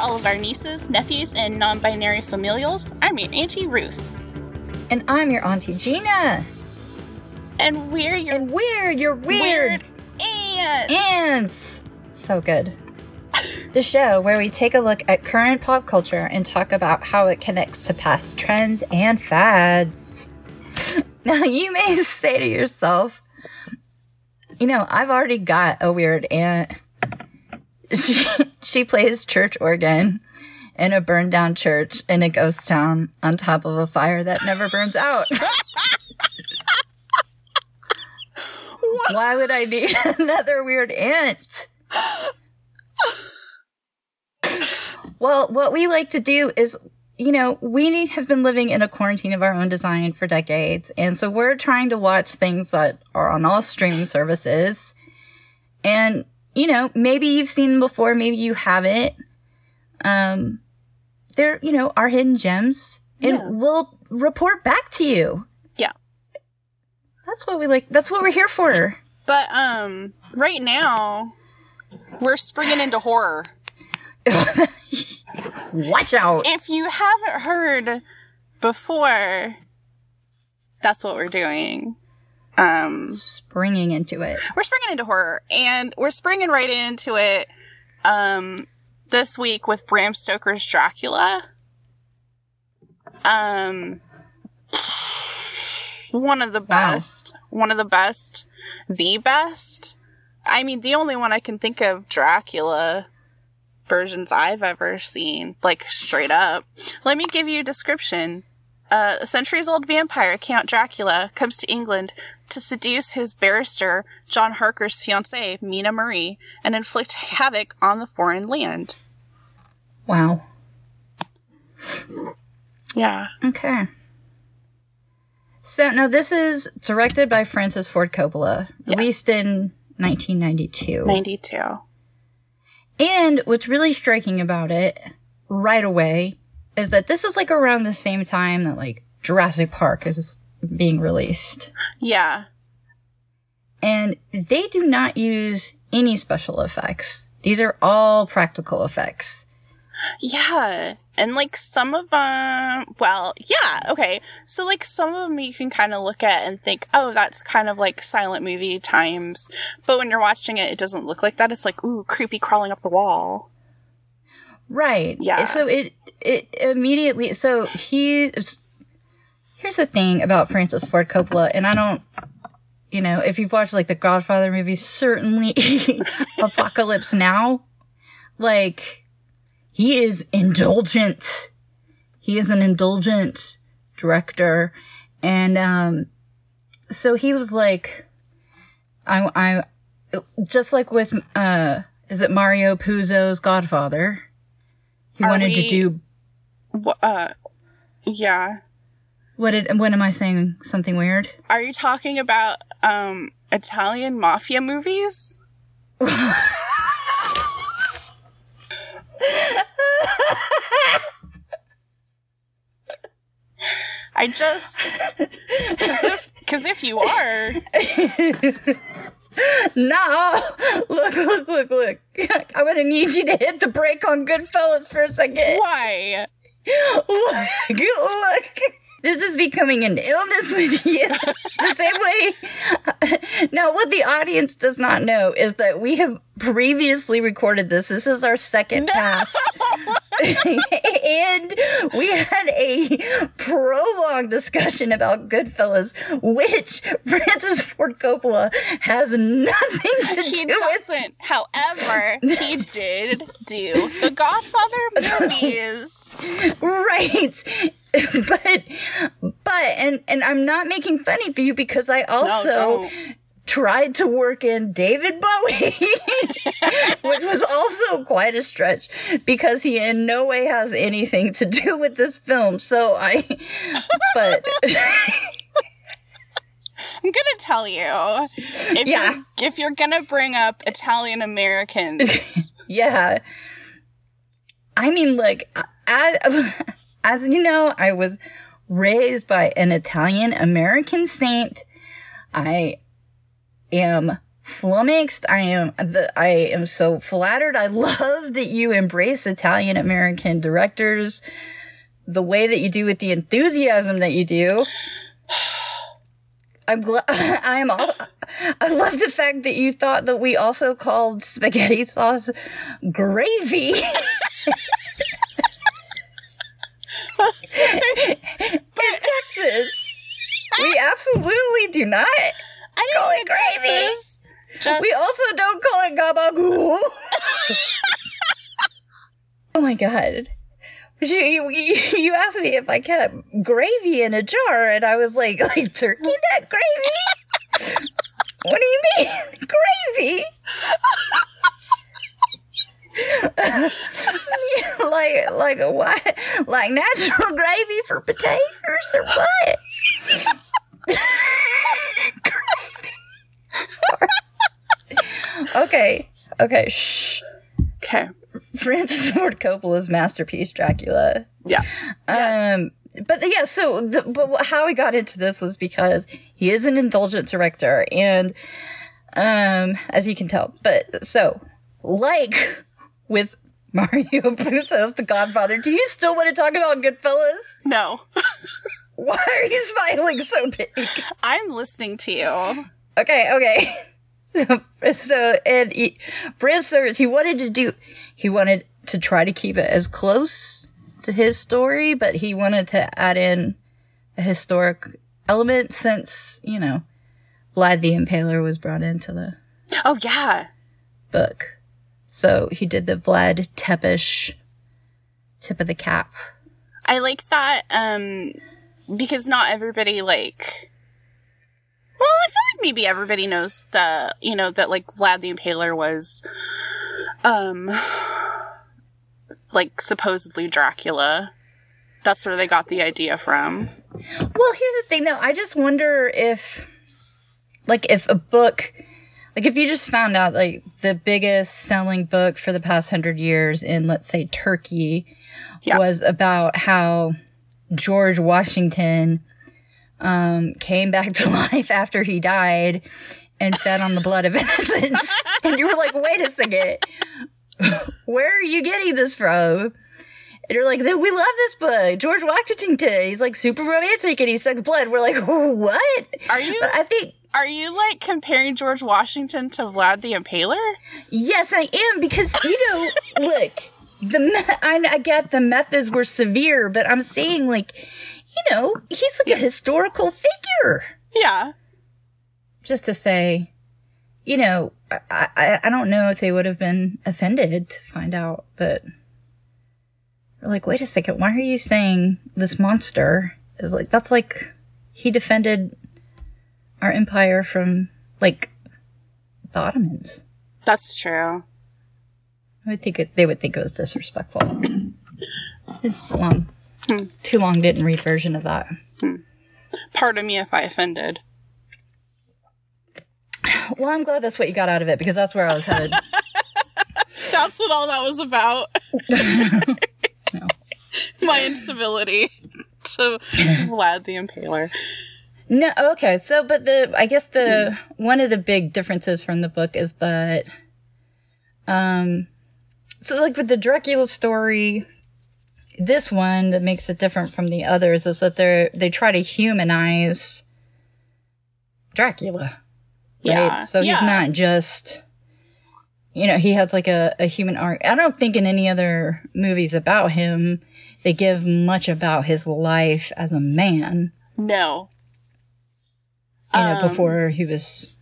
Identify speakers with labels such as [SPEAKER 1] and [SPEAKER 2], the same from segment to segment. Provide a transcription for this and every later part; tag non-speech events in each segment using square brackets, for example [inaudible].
[SPEAKER 1] All of our nieces, nephews, and non binary familials. I'm your Auntie Ruth.
[SPEAKER 2] And I'm your Auntie Gina.
[SPEAKER 1] And we're your
[SPEAKER 2] And we're your weird,
[SPEAKER 1] weird ants.
[SPEAKER 2] ants. So good. [laughs] The show where we take a look at current pop culture and talk about how it connects to past trends and fads. [laughs] Now, you may [laughs] say to yourself, you know, I've already got a weird aunt. She, she plays church organ in a burned down church in a ghost town on top of a fire that never burns out. Why would I need [laughs] another weird aunt? well, what we like to do is, you know, we have been living in a quarantine of our own design for decades. And so we're trying to watch things that are on all streaming services. And, you know, maybe you've seen them before, maybe you haven't. Um, they're, you know, our hidden gems. And
[SPEAKER 1] Yeah.
[SPEAKER 2] we'll report back to you.
[SPEAKER 1] Yeah.
[SPEAKER 2] That's what we like. That's what we're here for.
[SPEAKER 1] But, um, right now, we're springing into horror. [laughs]
[SPEAKER 2] Watch out.
[SPEAKER 1] If you haven't heard before, that's what we're doing. Um,
[SPEAKER 2] Springing into it.
[SPEAKER 1] we're springing into horror and we're springing right into it um this week with Bram Stoker's Dracula. Um one of the best, one of the best, the best. I mean, the only one I can think of Dracula versions I've ever seen, like straight up. Let me give you a description. Uh, a centuries old vampire, Count Dracula, comes to England to seduce his barrister, John Harker's fiancée, Mina Murray, and inflict havoc on the foreign land.
[SPEAKER 2] Wow.
[SPEAKER 1] Yeah.
[SPEAKER 2] Okay. So now this is directed by Francis Ford Coppola,
[SPEAKER 1] Yes.
[SPEAKER 2] released in 1992.
[SPEAKER 1] 92.
[SPEAKER 2] And what's really striking about it right away is that this is like around the same time that like Jurassic Park is being released.
[SPEAKER 1] Yeah.
[SPEAKER 2] And they do not use any special effects. These are all practical effects.
[SPEAKER 1] Yeah. And like some of them, well, yeah, okay. So like some of them you can kind of look at and think, oh, that's kind of like silent movie times. But when you're watching it, it doesn't look like that. It's like, ooh, creepy crawling up the wall.
[SPEAKER 2] Right.
[SPEAKER 1] Yeah.
[SPEAKER 2] So it it immediately so he here's the thing about Francis Ford Coppola, and I don't you know, if you've watched like the Godfather movies, certainly [laughs] Apocalypse Now, like he is indulgent. He is an indulgent director. And um so he was like I I just like with uh is it Mario Puzo's Godfather? He
[SPEAKER 1] Are
[SPEAKER 2] wanted
[SPEAKER 1] we-
[SPEAKER 2] to do
[SPEAKER 1] Uh, yeah.
[SPEAKER 2] What did what am I saying? Something weird?
[SPEAKER 1] Are you talking about um Italian mafia movies? I just cuz if cuz if you are
[SPEAKER 2] No! Look, look, look, look. I'm gonna need you to hit the brake on Goodfellas for a second.
[SPEAKER 1] why?
[SPEAKER 2] Look, look. This is becoming an illness with [laughs] you. the same way. [laughs] Now, what the audience does not know is that we have previously recorded this. This is our second pass. [laughs] and we had a prolonged discussion about Goodfellas, which Francis Ford Coppola has nothing to
[SPEAKER 1] He
[SPEAKER 2] do with.
[SPEAKER 1] doesn't. However, he [laughs] did do the Godfather movies.
[SPEAKER 2] Right. [laughs] but but and and I'm not making fun of you because I also
[SPEAKER 1] don't.
[SPEAKER 2] Tried to work in David Bowie, [laughs] which was also quite a stretch because he in no way has anything to do with this film. So I, but
[SPEAKER 1] I'm gonna tell you, if
[SPEAKER 2] Yeah.
[SPEAKER 1] you're, if you're gonna bring up Italian Americans, [laughs]
[SPEAKER 2] yeah. I mean, like, as, as you know, I was raised by an Italian American saint. I am flummoxed. I am the, I am so flattered. I [laughs] love that you embrace Italian American directors the way that you do with the enthusiasm that you do. [sighs] I'm glad. [laughs] I am. All, I love the fact that you thought that we also called spaghetti sauce gravy. [laughs] In Texas, we absolutely do not.
[SPEAKER 1] I
[SPEAKER 2] it gravy.
[SPEAKER 1] Texas, Just
[SPEAKER 2] We also don't call it gabagool. [laughs] oh my god. You, you, you asked me if I kept gravy in a jar, and I was like, [laughs] like turkey neck gravy? what do you mean? [laughs] Gravy? like, like what? Like natural gravy for potatoes or what? Okay, okay, shh.
[SPEAKER 1] okay.
[SPEAKER 2] Francis Ford Coppola's masterpiece, Dracula.
[SPEAKER 1] Yeah.
[SPEAKER 2] Um, but yeah, so the, but how we got into this was because he is an indulgent director, and um, as you can tell, but so like [laughs] with Mario [laughs] Puzo's The Godfather, do you still want to talk about Goodfellas?
[SPEAKER 1] No, [laughs]
[SPEAKER 2] Why are you smiling so big?
[SPEAKER 1] I'm listening to you.
[SPEAKER 2] Okay, okay. So, [laughs] so and he, Bram Stoker's, he wanted to do, he wanted to try to keep it as close to his story, but he wanted to add in a historic element since, you know, Vlad the Impaler was brought into the
[SPEAKER 1] Oh yeah.
[SPEAKER 2] book. So he did the Vlad Tepes tip of the cap.
[SPEAKER 1] I like that um because not everybody like well, I feel like maybe everybody knows that you know that like Vlad the Impaler was um like supposedly Dracula. That's where they got the idea from.
[SPEAKER 2] Well, here's the thing though. I just wonder if, like, if a book, like, if you just found out, like, the biggest selling book for the past hundred years in, let's say, Turkey
[SPEAKER 1] Yeah.
[SPEAKER 2] was about how George Washington um, came back to [laughs] life after he died and fed on the blood of [laughs] innocents. and you were like, wait a second. Where are you getting this from? And you're like, we love this book. George Washington, he's like super romantic and he sucks blood. We're like, what?
[SPEAKER 1] Are you
[SPEAKER 2] But I think,
[SPEAKER 1] are you like comparing George Washington to Vlad the Impaler?
[SPEAKER 2] yes, I am because, you know, look, the me- I, I get the methods were severe, but I'm saying, like, you know, he's like a historical figure.
[SPEAKER 1] Yeah.
[SPEAKER 2] Just to say, you know, I, I, I don't know if they would have been offended to find out that. Like, wait a second, why are you saying this monster is like, that's like, he defended our empire from, like, the Ottomans.
[SPEAKER 1] That's true.
[SPEAKER 2] I would think it, they would think it was disrespectful. [coughs] it's long, too long didn't read version of that.
[SPEAKER 1] Pardon me if I offended.
[SPEAKER 2] Well, I'm glad that's what you got out of it because that's where I was headed. [laughs] [laughs]
[SPEAKER 1] That's what all that was about. [laughs] My incivility to Vlad the Impaler.
[SPEAKER 2] No, okay. So, but the I guess the one of the big differences from the book is that, um, so like with the Dracula story, this one that makes it different from the others is that they're they try to humanize Dracula, right?
[SPEAKER 1] Yeah.
[SPEAKER 2] So he's not just. You know, he has like a, a human arc. I don't think in any other movies about him, they give much about his life as a man
[SPEAKER 1] No.
[SPEAKER 2] you know,
[SPEAKER 1] Um,
[SPEAKER 2] before he was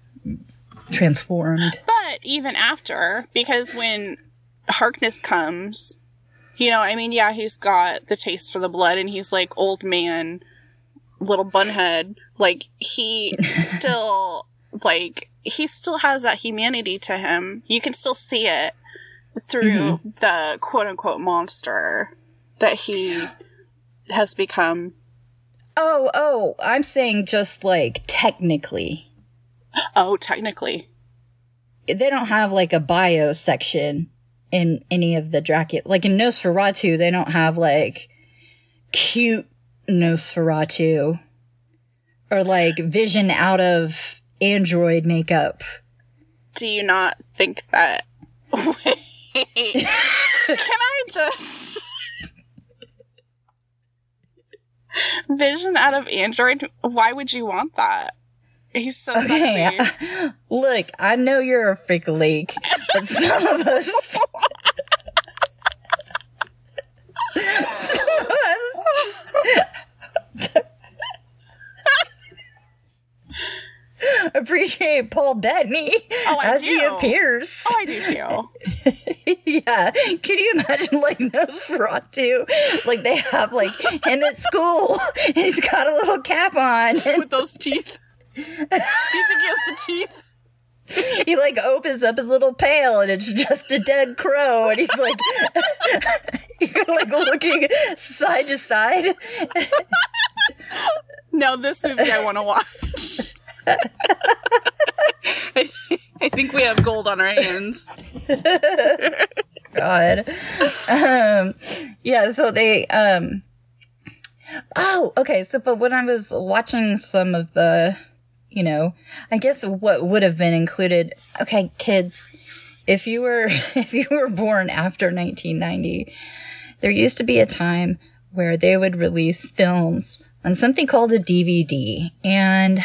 [SPEAKER 2] transformed.
[SPEAKER 1] But even after, because when Harkness comes, you know, I mean, yeah, he's got the taste for the blood and he's like old man, little bunhead. Like, he [laughs] still, like, he still has that humanity to him. You can still see it through mm-hmm. the quote unquote monster that he has become.
[SPEAKER 2] Oh, oh, I'm saying just like technically.
[SPEAKER 1] Oh, technically.
[SPEAKER 2] They don't have like a bio section in any of the Dracula. Like in Nosferatu, they don't have like cute Nosferatu or like vision out of android makeup.
[SPEAKER 1] Do you not think that? [laughs] Can I just. [laughs] Vision out of Android? Why would you want that? He's so
[SPEAKER 2] Okay,
[SPEAKER 1] sexy.
[SPEAKER 2] Look, I know you're a freak leak, but some of us. some of us appreciate Paul Bettany
[SPEAKER 1] Oh, I
[SPEAKER 2] as he
[SPEAKER 1] do.
[SPEAKER 2] appears.
[SPEAKER 1] Oh, I do too. [laughs]
[SPEAKER 2] yeah, can you imagine like Nosferatu? Like they have like him at school, and he's got a little cap on. [laughs] and
[SPEAKER 1] With those teeth. Do you think he has the teeth?
[SPEAKER 2] he like opens up his little pail and it's just a dead crow and he's like [laughs] he's like looking side to side
[SPEAKER 1] No, this movie I want to watch. I, I think we have gold on our hands.
[SPEAKER 2] god um yeah so they um oh okay so but when i was watching some of the you know i guess what would have been included okay kids if you were [laughs] if you were born after 1990 there used to be a time where they would release films on something called a dvd and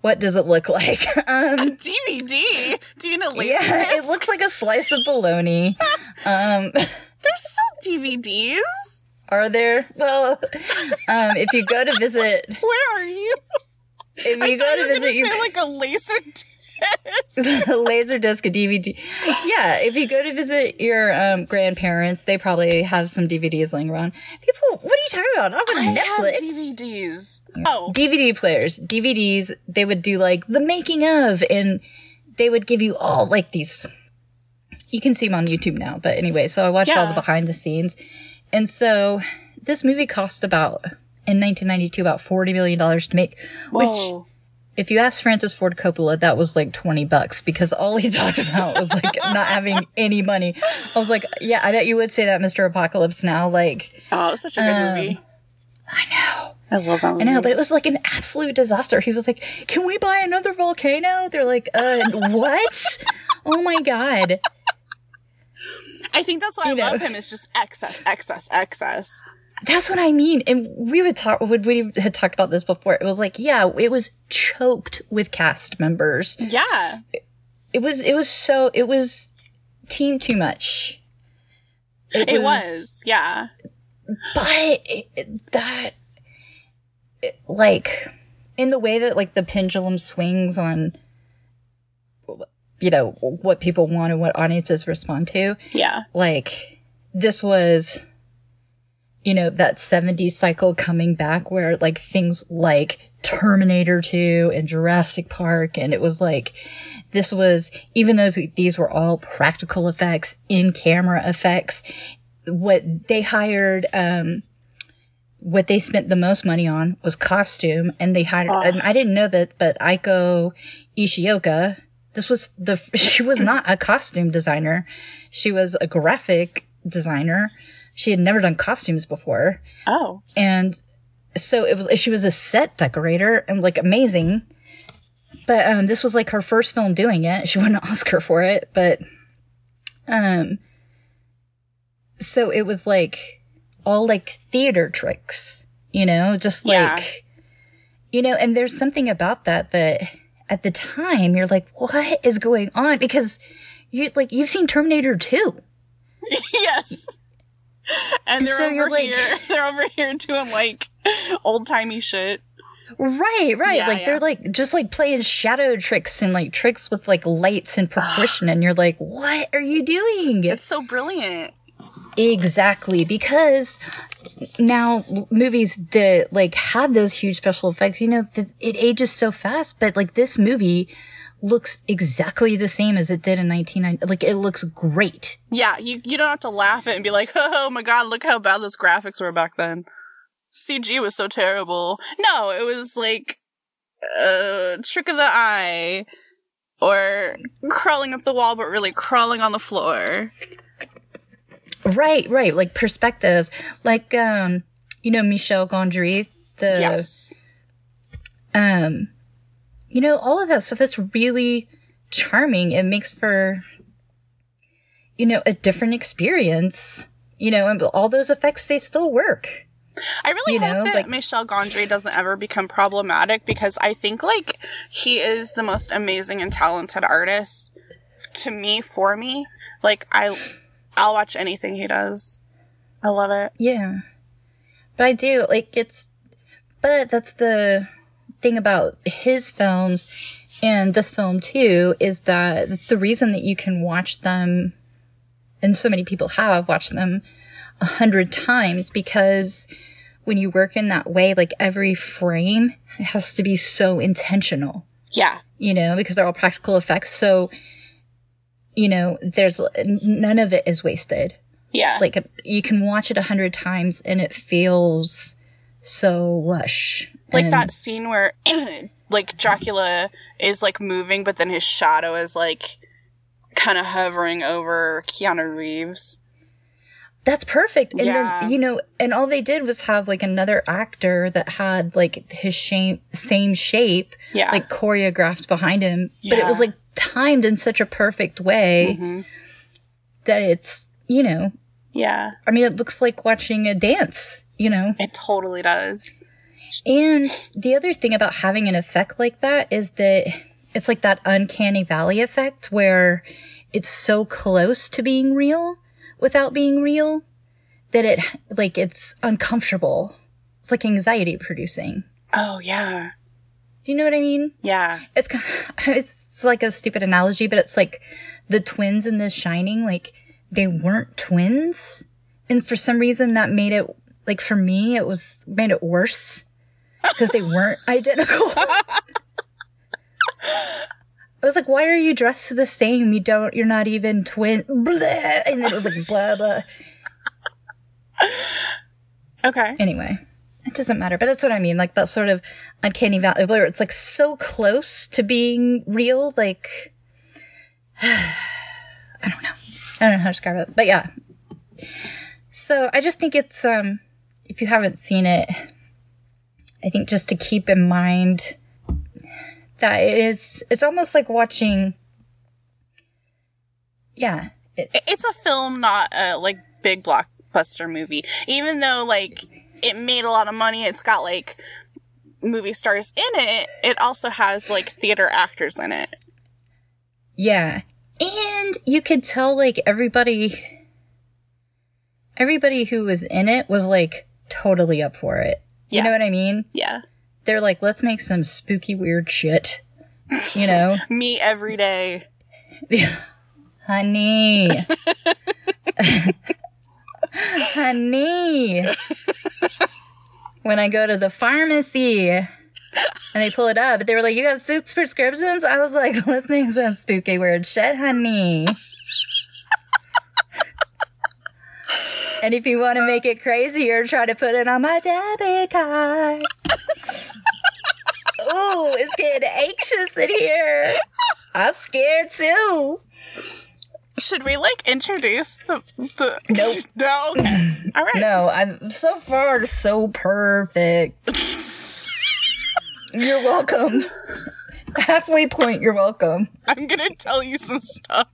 [SPEAKER 2] what does it look [laughs] like um
[SPEAKER 1] DVD? Do you know laser
[SPEAKER 2] yeah,
[SPEAKER 1] disc?
[SPEAKER 2] it looks like a slice of bologna. [laughs] Um,
[SPEAKER 1] There's still DVDs.
[SPEAKER 2] are there? Well, um, if you go to visit,
[SPEAKER 1] Where are you? [laughs]
[SPEAKER 2] if you
[SPEAKER 1] thought
[SPEAKER 2] go to visit, you
[SPEAKER 1] say like a laser [laughs] disc. [laughs]
[SPEAKER 2] laser disc a DVD. Yeah, if you go to visit your um, grandparents, they probably have some DVDs laying around. People, what are you talking about? Not with
[SPEAKER 1] I
[SPEAKER 2] Netflix.
[SPEAKER 1] have DVDs. Oh,
[SPEAKER 2] DVD players, DVDs, they would do like the making of, and they would give you all like these. You can see them on YouTube now, but anyway, so I watched all the behind the scenes. And so this movie cost about, in 1992, about $40 million to make, which
[SPEAKER 1] whoa.
[SPEAKER 2] if you ask Francis Ford Coppola, that was like 20 bucks because all he [laughs] talked about was like not having any money. I was like, yeah, I bet you would say that, Mr. Apocalypse now. Like,
[SPEAKER 1] Oh, it was such a good movie.
[SPEAKER 2] I know.
[SPEAKER 1] I love that
[SPEAKER 2] I know, but it was like an absolute disaster. He was like, "Can we buy another volcano?" They're like, "Uh, what? oh my god!"
[SPEAKER 1] I think that's why I
[SPEAKER 2] know.
[SPEAKER 1] love him. It's just excess, excess, excess.
[SPEAKER 2] That's what I mean. And we would talk. Would we had talked about this before? It was like, yeah, it was choked with cast members.
[SPEAKER 1] Yeah.
[SPEAKER 2] It was. It was so. It was team too much.
[SPEAKER 1] It was. Yeah.
[SPEAKER 2] but it, it- that it- like in the way that like the pendulum swings on you know what people want and what audiences respond to
[SPEAKER 1] Yeah.
[SPEAKER 2] like this was you know that 70s cycle coming back where like things like terminator 2 and jurassic park and it was like this was even though these were all practical effects in camera effects what they hired um what they spent the most money on was costume and they hired and I didn't know that but Eiko Ishioka this was the [laughs] she was not a costume designer. She was a graphic designer she had never done costumes before
[SPEAKER 1] Oh.
[SPEAKER 2] and so it was she was a set decorator and like amazing but um this was like her first film doing it she [laughs] won an oscar for it but um so it was like all like theater tricks you know just like
[SPEAKER 1] Yeah.
[SPEAKER 2] you know and there's something about that that at the time you're like what is going on because you like you've seen terminator 2 [laughs]
[SPEAKER 1] yes. [laughs] And they're
[SPEAKER 2] So
[SPEAKER 1] over
[SPEAKER 2] like-
[SPEAKER 1] here. [laughs] They're over here doing like old timey shit.
[SPEAKER 2] Right, right.
[SPEAKER 1] Yeah,
[SPEAKER 2] like
[SPEAKER 1] yeah.
[SPEAKER 2] they're like just like playing shadow tricks and like tricks with like lights and [sighs] proportion, and you're like, what are you doing?
[SPEAKER 1] It's so brilliant.
[SPEAKER 2] Exactly, because now movies that like had those huge special effects, you know, th- it ages so fast, but like this movie looks exactly the same as it did in 1990. Like it looks great.
[SPEAKER 1] Yeah, you, you don't have to laugh at it and be like, [laughs] oh my god, look how bad those graphics were back then. CG was so terrible. No, it was like, uh, trick of the eye, or crawling up the wall, but really crawling on the floor.
[SPEAKER 2] Right, right. Like perspectives. Like, um, you know, Michel Gondry, the,
[SPEAKER 1] Yes.
[SPEAKER 2] um, you know, all of that stuff that's really charming. It makes for, you know, a different experience, you know, and all those effects, they still work.
[SPEAKER 1] I really
[SPEAKER 2] You
[SPEAKER 1] hope
[SPEAKER 2] know,
[SPEAKER 1] that
[SPEAKER 2] like-
[SPEAKER 1] Michel Gondry doesn't ever become problematic because I think like he is the most amazing and talented artist to me for me. Like I I'll watch anything he does. I love it.
[SPEAKER 2] Yeah. But I do, like, it's, but that's the thing about his films and this film too, is that it's the reason that you can watch them, and so many people have watched them a hundred times because when you work in that way, like every frame has to be so intentional
[SPEAKER 1] Yeah.
[SPEAKER 2] you know, because they're all practical effects. So, you know, there's none of it is wasted.
[SPEAKER 1] Yeah.
[SPEAKER 2] Like you can watch it a hundred times and it feels so lush.
[SPEAKER 1] Like
[SPEAKER 2] And-
[SPEAKER 1] that scene where [clears throat] like Dracula is like moving but then his shadow is like kind of hovering over Keanu Reeves.
[SPEAKER 2] That's perfect. And
[SPEAKER 1] Yeah.
[SPEAKER 2] then, you know, and all they did was have like another actor that had like his shape, same shape,
[SPEAKER 1] Yeah.
[SPEAKER 2] like choreographed behind him. But it was like timed in such a perfect way
[SPEAKER 1] Mm-hmm.
[SPEAKER 2] that it's, you know,
[SPEAKER 1] Yeah.
[SPEAKER 2] I mean, it looks like watching a dance, you know?
[SPEAKER 1] It totally does.
[SPEAKER 2] And the other thing about having an effect like that is that it's like that uncanny valley effect where it's so close to being real without being real that it like it's uncomfortable. It's like anxiety producing.
[SPEAKER 1] Oh yeah.
[SPEAKER 2] Do you know what I mean?
[SPEAKER 1] Yeah.
[SPEAKER 2] It's [laughs] it's like a stupid analogy, but it's like the twins in The Shining. Like they weren't twins, and for some reason that made it like for me it was made it worse because they weren't [laughs] identical. I was like, why are you dressed the same? You don't. You're not even twin. Blah, and then it was like blah blah.
[SPEAKER 1] Okay.
[SPEAKER 2] Anyway, it doesn't matter, but that's what I mean. Like that sort of uncanny valley where it's like so close to being real. Like [sighs] I don't know. I don't know how to describe it, but yeah. So I just think it's um, if you haven't seen it, I think just to keep in mind that it is. It's almost like watching. Yeah, it,
[SPEAKER 1] It's a film, not a like big blockbuster movie. Even though like it made a lot of money, it's got like movie stars in it. It also has like theater actors in it.
[SPEAKER 2] Yeah. And you could tell like everybody everybody who was in it was like totally up for it. You
[SPEAKER 1] Yeah.
[SPEAKER 2] know what I mean?
[SPEAKER 1] Yeah.
[SPEAKER 2] They're like, let's make some spooky weird shit. You know? [laughs]
[SPEAKER 1] Me every day. [laughs]
[SPEAKER 2] Honey. [laughs] Honey. when I go to the pharmacy and they pull it up, they were like, You have six prescriptions? I was like, Let's make some spooky weird shit, honey. And if you want to make it crazier, try to put it on my debit card. [laughs] Ooh, it's getting anxious in here. I'm scared too.
[SPEAKER 1] Should we like introduce the the
[SPEAKER 2] Nope. [laughs]
[SPEAKER 1] No, okay. All right.
[SPEAKER 2] No, I'm so far so perfect. you're welcome. Halfway point, you're welcome.
[SPEAKER 1] I'm gonna tell you some stuff.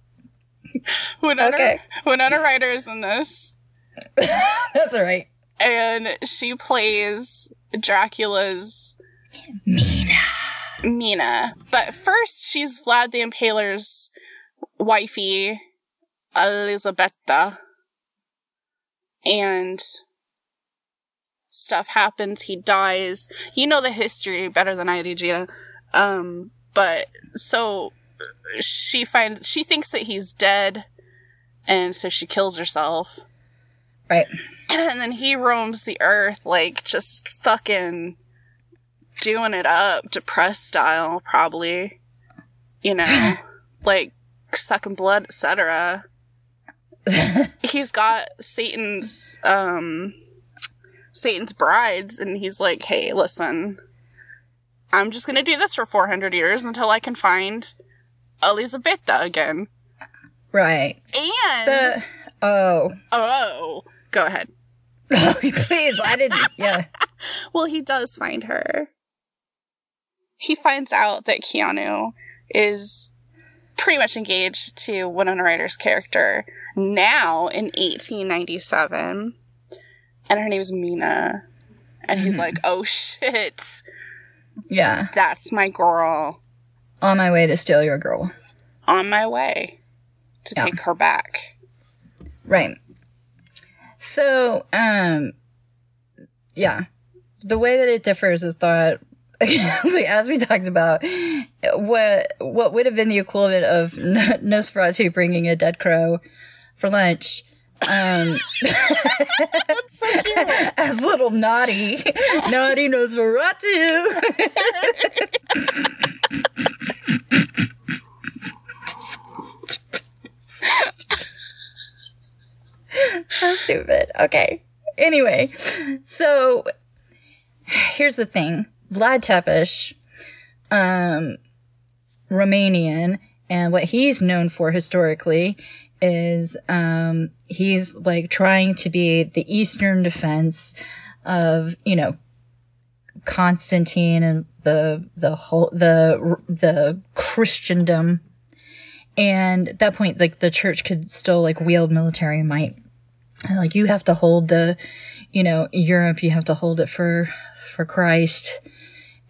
[SPEAKER 1] Winona,
[SPEAKER 2] Okay.
[SPEAKER 1] Winona Ryder is in this, [laughs]
[SPEAKER 2] That's all right.
[SPEAKER 1] and she plays Dracula's
[SPEAKER 2] Mina.
[SPEAKER 1] Mina. But first, she's Vlad the Impaler's wifey, Elisabeta. And stuff happens. He dies. You know the history better than I do, Gina. Um, but so she finds she thinks that he's dead, and so she kills herself.
[SPEAKER 2] Right. [clears throat]
[SPEAKER 1] and then he roams the earth like just fucking doing it up, depressed style, probably. You know, [laughs] like sucking blood, etc. [laughs] he's got Satan's um Satan's brides, and he's like, "Hey, listen, I'm just gonna do this for 400 years until I can find Elisabeta again."
[SPEAKER 2] Right.
[SPEAKER 1] And
[SPEAKER 2] The oh,
[SPEAKER 1] oh, go ahead. [laughs]
[SPEAKER 2] Oh, please, I didn't. Yeah. [laughs]
[SPEAKER 1] Well, he does find her. He finds out that Keanu is pretty much engaged to Winona Ryder's character now in 1897. And her name's Mina. And he's mm-hmm. like, oh shit,
[SPEAKER 2] Yeah.
[SPEAKER 1] that's my girl.
[SPEAKER 2] On my way to steal your girl.
[SPEAKER 1] On my way to
[SPEAKER 2] Yeah.
[SPEAKER 1] take her back.
[SPEAKER 2] Right. So, um, yeah, the way that it differs is that, [laughs] as we talked about, what what would have been the equivalent of N- Nosferatu bringing a dead crow for lunch. Um, [laughs] as little naughty, naughty Nosferatu. [laughs] so stupid. Okay. Anyway, so here's the thing Vlad Tepes, um, Romanian, and what he's known for historically is um, he's like trying to be the Eastern defense of, you know, Constantine and the the whole the the Christendom and at that point like the church could still like wield military might like you have to hold the you know europe you have to hold it for for christ.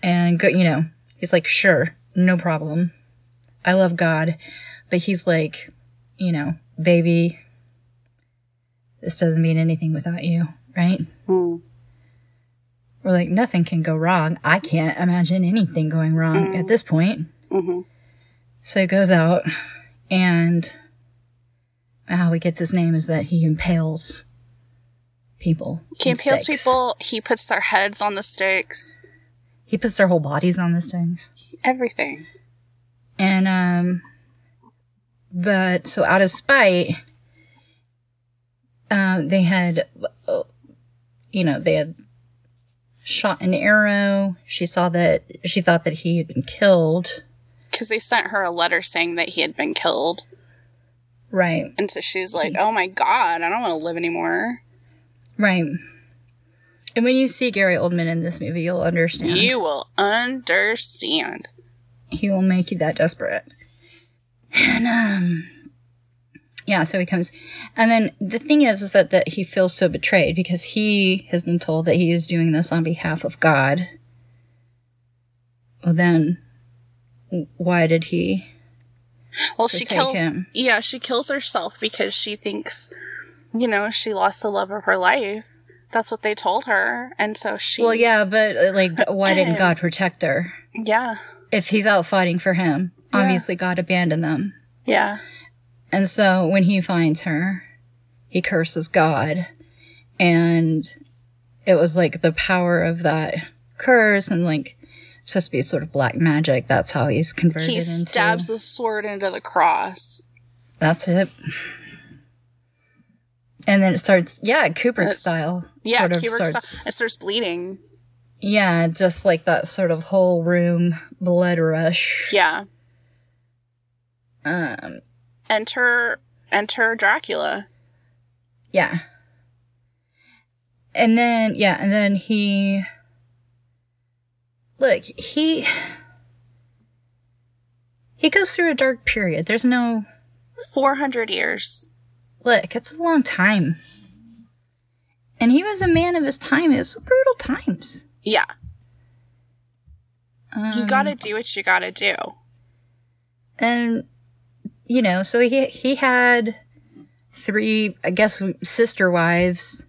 [SPEAKER 2] And go you know he's like sure no problem. I love god. But he's like you know baby this doesn't mean anything without you right? Hmm. We're like nothing can go wrong. I can't imagine anything going wrong at hmm. this point. Mm-hmm. So he goes out and how he gets his name is that he impales people.
[SPEAKER 1] He impales
[SPEAKER 2] stakes.
[SPEAKER 1] people, he puts their heads on the stakes,
[SPEAKER 2] He puts their whole bodies on the stakes.
[SPEAKER 1] everything.
[SPEAKER 2] And um but so out of spite um they had uh, you know, they had shot an arrow. She saw that she thought that he had been killed.
[SPEAKER 1] Because they sent her a letter saying that he had been killed.
[SPEAKER 2] Right.
[SPEAKER 1] And so she's like, oh my god, I don't want to live anymore.
[SPEAKER 2] Right. And when you see Gary Oldman in this movie, you'll understand.
[SPEAKER 1] You will understand.
[SPEAKER 2] he will make you that desperate. And um yeah, so he comes and then the thing is is that, that he feels so betrayed because he has been told that he is doing this on behalf of God. Well then why did he
[SPEAKER 1] Well, she kills.
[SPEAKER 2] him.
[SPEAKER 1] Yeah, she kills herself because she thinks, you know, she lost the love of her life. That's what they told her, and so she.
[SPEAKER 2] Well yeah, but uh, like [clears throat] why didn't God protect her?
[SPEAKER 1] Yeah,
[SPEAKER 2] If he's out fighting for him, obviously God abandoned them.
[SPEAKER 1] yeah,
[SPEAKER 2] And so when he finds her, he curses God. And it was like the power of that curse and like supposed to be sort of black magic. That's how he's converted
[SPEAKER 1] he
[SPEAKER 2] into.
[SPEAKER 1] stabs the sword into the cross.
[SPEAKER 2] That's it. And then it starts, yeah, Kubrick
[SPEAKER 1] That's-
[SPEAKER 2] style.
[SPEAKER 1] Yeah,
[SPEAKER 2] sort of
[SPEAKER 1] Kubrick
[SPEAKER 2] starts,
[SPEAKER 1] sta- it starts bleeding.
[SPEAKER 2] Yeah, just like that sort of whole room blood rush.
[SPEAKER 1] Yeah,
[SPEAKER 2] Um,
[SPEAKER 1] enter, enter Dracula.
[SPEAKER 2] Yeah. And then, yeah, and then he. Look, he. He goes through a dark period. There's no.
[SPEAKER 1] Four hundred years.
[SPEAKER 2] Look, it's a long time. And he was a man of his time. It was brutal times.
[SPEAKER 1] Yeah,
[SPEAKER 2] Um,
[SPEAKER 1] you gotta do what you gotta do.
[SPEAKER 2] And, you know, so he, he had three, I guess, sister wives.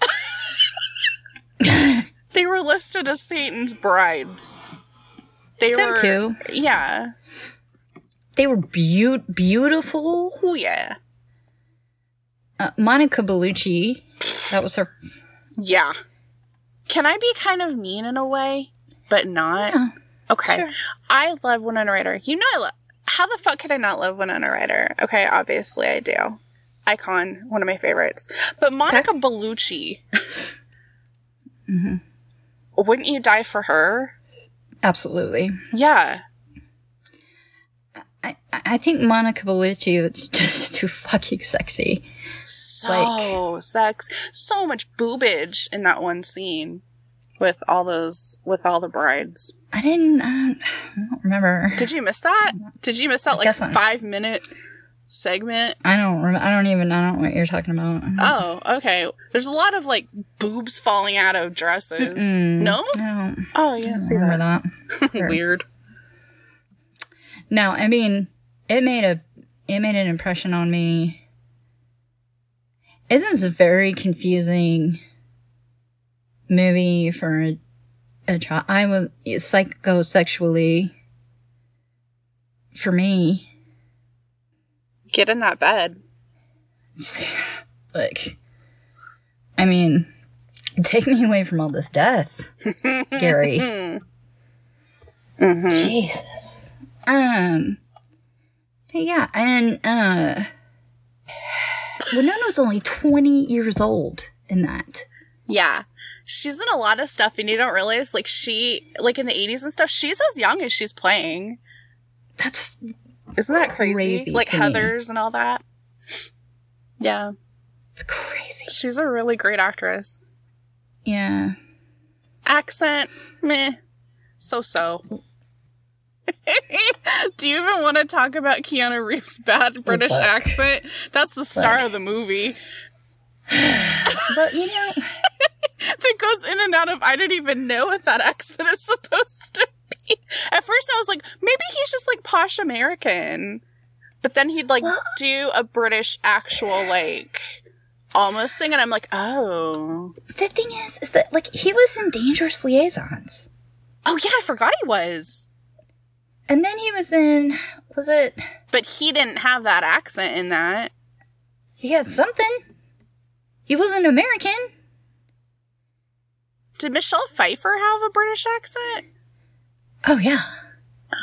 [SPEAKER 2] [laughs] [laughs]
[SPEAKER 1] They were listed as Satan's brides. They
[SPEAKER 2] Them
[SPEAKER 1] were
[SPEAKER 2] too.
[SPEAKER 1] Yeah.
[SPEAKER 2] They were beau- beautiful.
[SPEAKER 1] Oh yeah.
[SPEAKER 2] uh, Monica Bellucci. That was her.
[SPEAKER 1] Yeah. Can I be kind of mean in a way, but not?
[SPEAKER 2] Yeah,
[SPEAKER 1] okay.
[SPEAKER 2] sure.
[SPEAKER 1] I love Winona Ryder. You know, I lo- how the fuck could I not love Winona Ryder? Okay, obviously I do. Icon, one of my favorites. But Monica Bellucci. [laughs]
[SPEAKER 2] Mm-hmm.
[SPEAKER 1] Wouldn't you die for her?
[SPEAKER 2] Absolutely.
[SPEAKER 1] Yeah.
[SPEAKER 2] I, I think Monica Bellucci was [laughs] just too fucking sexy.
[SPEAKER 1] So sex, so much boobage in that one scene with all those, with all the brides.
[SPEAKER 2] I didn't, I don't, I don't remember.
[SPEAKER 1] Did you miss that? [laughs] Did you miss that like five minute segment?
[SPEAKER 2] I don't. I don't even, I don't know what you're talking about.
[SPEAKER 1] Oh, okay. There's a lot of like boobs falling out of dresses. No?
[SPEAKER 2] I don't
[SPEAKER 1] Oh, you didn't see
[SPEAKER 2] remember
[SPEAKER 1] that.
[SPEAKER 2] that. [laughs] Sure.
[SPEAKER 1] Weird.
[SPEAKER 2] No, I mean, it made a, it made an impression on me. This is a very confusing movie for a, a child. I was psychosexually, for me,
[SPEAKER 1] Get in that bed. [laughs]
[SPEAKER 2] like, I mean, take me away from all this death, Gary. [laughs] Jesus. Um. But yeah, and uh, Winona's only twenty years old in that.
[SPEAKER 1] Yeah. She's in a lot of stuff and you don't realize like she like in the 80s and stuff, she's as young as she's playing.
[SPEAKER 2] That's
[SPEAKER 1] Isn't that crazy?
[SPEAKER 2] Crazy
[SPEAKER 1] like
[SPEAKER 2] to me.
[SPEAKER 1] Heathers and all that. Yeah.
[SPEAKER 2] it's crazy.
[SPEAKER 1] She's a really great actress.
[SPEAKER 2] Yeah.
[SPEAKER 1] Accent, meh. So so. [laughs] Do you even want to talk about Keanu Reeves' bad British
[SPEAKER 2] fuck.
[SPEAKER 1] accent? That's the star of the movie. [sighs]
[SPEAKER 2] But you know, [laughs]
[SPEAKER 1] that goes in and out of I don't even know what that accent is supposed to be. [laughs] At first I was like, maybe he's just like posh American. But then he'd like [gasps] do a British actual like almost thing and I'm like, oh.
[SPEAKER 2] the thing is, is that like he was in Dangerous Liaisons,
[SPEAKER 1] Oh yeah, I forgot he was.
[SPEAKER 2] and then he was in was it?
[SPEAKER 1] But he didn't have that accent in that.
[SPEAKER 2] He had something. He wasn't American.
[SPEAKER 1] Did Michelle Pfeiffer have a British accent?
[SPEAKER 2] Oh yeah,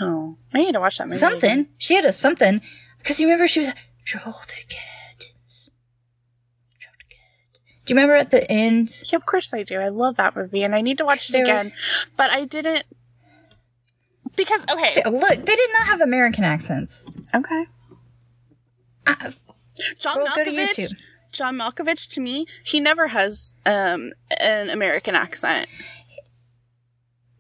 [SPEAKER 1] Oh. I need to watch that movie.
[SPEAKER 2] something. She had a something because you remember she was Joel the Kittens. Joel the Kittens. Do you remember at the end?
[SPEAKER 1] Yeah, of course I do. I love that movie and I need to watch it again. But I didn't because okay.
[SPEAKER 2] She- Look, they did not have American accents.
[SPEAKER 1] Okay.
[SPEAKER 2] Uh,
[SPEAKER 1] John
[SPEAKER 2] Well,
[SPEAKER 1] Malkovich. John Malkovich to me, he never has um an American accent.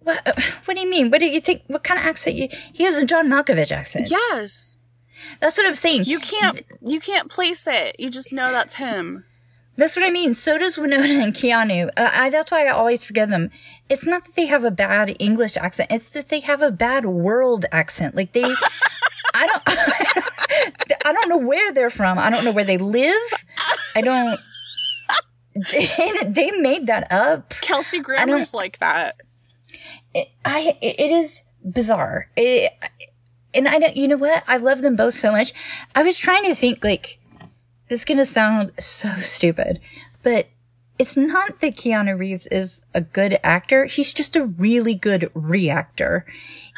[SPEAKER 2] What? What do you mean? What do you think? What kind of accent? You, he has a John Malkovich accent.
[SPEAKER 1] Yes.
[SPEAKER 2] That's what I'm saying.
[SPEAKER 1] You can't you can't place it. You just know that's him.
[SPEAKER 2] That's what I mean. So does Winona and Keanu. Uh, I, that's why I always forget them. It's not that they have a bad English accent. It's that they have a bad world accent. Like they, I don't, [laughs] I don't know where they're from. I don't know where they live. I don't. [laughs] They, they made that up.
[SPEAKER 1] Kelsey Grammer's like that.
[SPEAKER 2] I it is bizarre. It, and I don't. You know what? I love them both so much. I was trying to think like this is gonna sound so stupid, but it's not that Keanu Reeves is a good actor. He's just a really good reactor,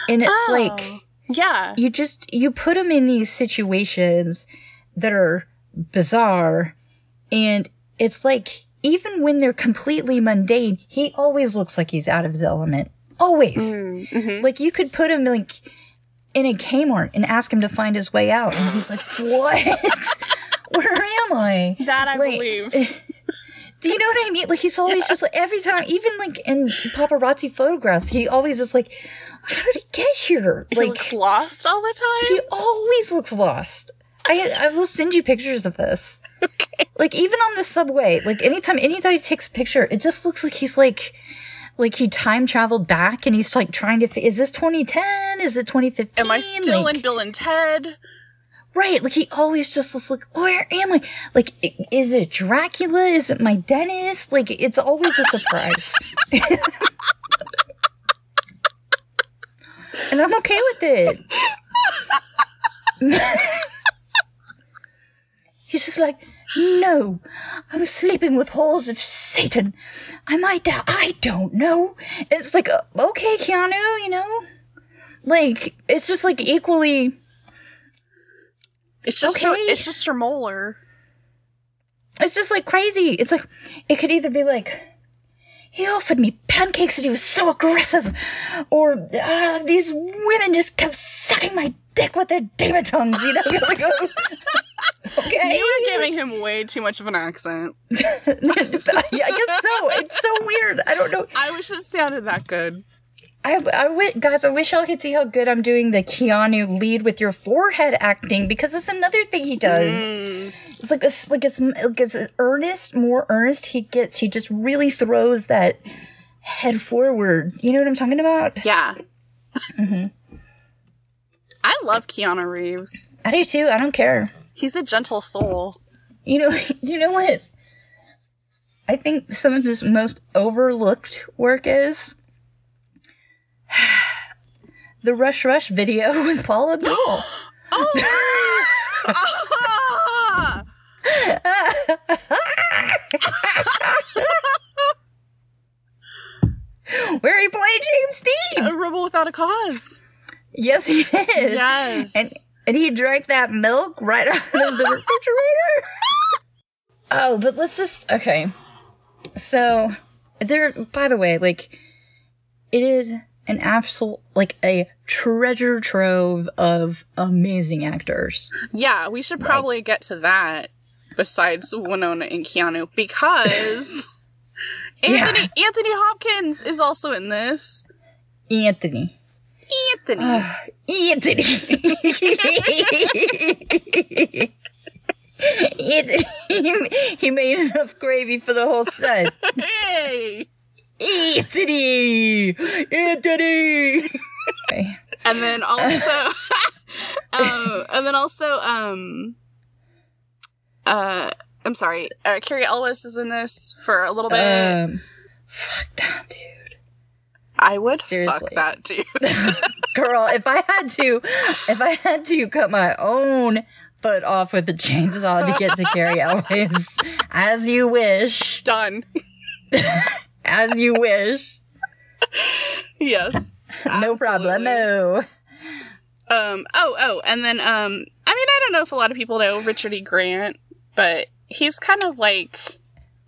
[SPEAKER 2] and it's oh, like
[SPEAKER 1] Yeah.
[SPEAKER 2] you just you put him in these situations that are bizarre and it's like even when they're completely mundane he always looks like he's out of his element always mm, mm-hmm. like you could put him like in a Kmart and ask him to find his way out and he's like what [laughs] where am i
[SPEAKER 1] That I
[SPEAKER 2] Like-
[SPEAKER 1] believe. [laughs]
[SPEAKER 2] do you know what I mean? Like he's always just like every time, even like in paparazzi photographs, he always is like, "How did he get here?"
[SPEAKER 1] he
[SPEAKER 2] Like
[SPEAKER 1] looks lost all the time.
[SPEAKER 2] he always looks lost. I I will send you pictures of this. [laughs]
[SPEAKER 1] Okay.
[SPEAKER 2] Like even on the subway, like anytime anytime he takes a picture, it just looks like he's like like he time traveled back and he's like trying to is this 2010? Is it 2015?
[SPEAKER 1] Am I still
[SPEAKER 2] Like-
[SPEAKER 1] in Bill and Ted?
[SPEAKER 2] Right, like he always just looks like, where am I? Like, is it Dracula? Is it my dentist? Like, it's always a surprise. [laughs] and I'm okay with it. [laughs] He's just like, no, I was sleeping with halls of Satan. I might die. I don't know. It's like, uh, okay, Keanu, you know? Like, it's just like equally,
[SPEAKER 1] It's just her, it's just her molar.
[SPEAKER 2] it's just like crazy. It's like, it could either be like, he offered me pancakes and he was so aggressive, or uh, these women just kept sucking my dick with their demon tongues, you know? You're [laughs] like, oh, okay.
[SPEAKER 1] You were giving him way too much of an accent. [laughs]
[SPEAKER 2] yeah, I guess so. It's so weird. I don't know.
[SPEAKER 1] I wish it sounded that good.
[SPEAKER 2] I, I wi- guys, I wish y'all could see how good I'm doing the Keanu lead with your forehead acting because it's another thing he does. Mm. It's like it's like it's like it's earnest, more earnest he gets. He just really throws that head forward. You know what I'm talking about?
[SPEAKER 1] Yeah. Mm-hmm. I love Keanu Reeves.
[SPEAKER 2] I do too. I don't care.
[SPEAKER 1] He's a gentle soul.
[SPEAKER 2] You know, [laughs] you know what? I think some of his most overlooked work is [sighs] the Rush Rush video [laughs] with Paula Abdul.
[SPEAKER 1] Ah! [gasps] [laughs]
[SPEAKER 2] where he played James Dean.
[SPEAKER 1] a rebel without a cause.
[SPEAKER 2] Yes, he did.
[SPEAKER 1] Yes.
[SPEAKER 2] And and he drank that milk right out of the [laughs] refrigerator. oh, but let's just okay. So there. By the way, like it is an absolute like a treasure trove of amazing actors.
[SPEAKER 1] Yeah, we should probably get to that besides Winona and Keanu because [laughs] Anthony Anthony Hopkins is also in this.
[SPEAKER 2] Anthony.
[SPEAKER 1] Anthony.
[SPEAKER 2] Anthony. Anthony. He, he made enough gravy for the whole set.
[SPEAKER 1] hey.
[SPEAKER 2] Anthony! Anthony!
[SPEAKER 1] And then also um [laughs] and then also um uh I'm sorry, uh, Cary Elwes is in this for a little bit.
[SPEAKER 2] Um, fuck that dude.
[SPEAKER 1] I would
[SPEAKER 2] seriously.
[SPEAKER 1] fuck that dude. [laughs]
[SPEAKER 2] Girl, if I had to, if I had to cut my own foot off with a chainsaw to get to Cary [laughs] Elwes, as you wish,
[SPEAKER 1] Done. [laughs]
[SPEAKER 2] as you wish,
[SPEAKER 1] Yes.
[SPEAKER 2] no problem, no.
[SPEAKER 1] Um. Oh. Oh. And then. Um. I mean, I don't know if a lot of people know Richard E. Grant, but he's kind of like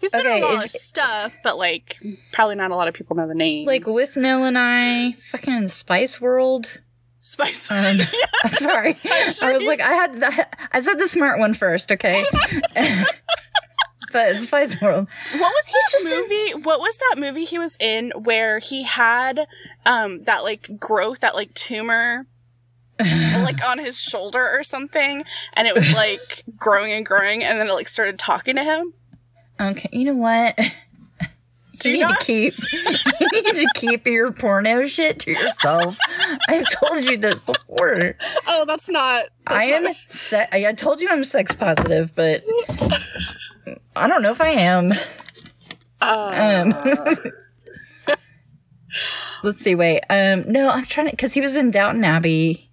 [SPEAKER 1] he's been
[SPEAKER 2] Okay,
[SPEAKER 1] in a lot of stuff, but like probably not a lot of people know the name.
[SPEAKER 2] Like with Nell and I, fucking Spice World.
[SPEAKER 1] Spice.
[SPEAKER 2] Um, [laughs] sorry, [laughs] I was
[SPEAKER 1] sure
[SPEAKER 2] like, I had, the, I said the smart one first, okay? [laughs] but Spice World.
[SPEAKER 1] what was that
[SPEAKER 2] just-
[SPEAKER 1] movie? What was that movie he was in where he had um that like growth, that like tumor. [sighs] like on his shoulder or something, and it was like growing and growing, and then it like started talking to him.
[SPEAKER 2] Okay, you know what? [laughs]
[SPEAKER 1] Do
[SPEAKER 2] you need
[SPEAKER 1] not?
[SPEAKER 2] to keep [laughs] [laughs] you need to keep your porno shit to yourself. I've told you this before.
[SPEAKER 1] Oh, that's not. That's
[SPEAKER 2] I am
[SPEAKER 1] not-
[SPEAKER 2] se- I told you I'm sex positive, but I don't know if I am. Um, let's see. Wait. Um. No, I'm trying to because he was in Downton Abbey.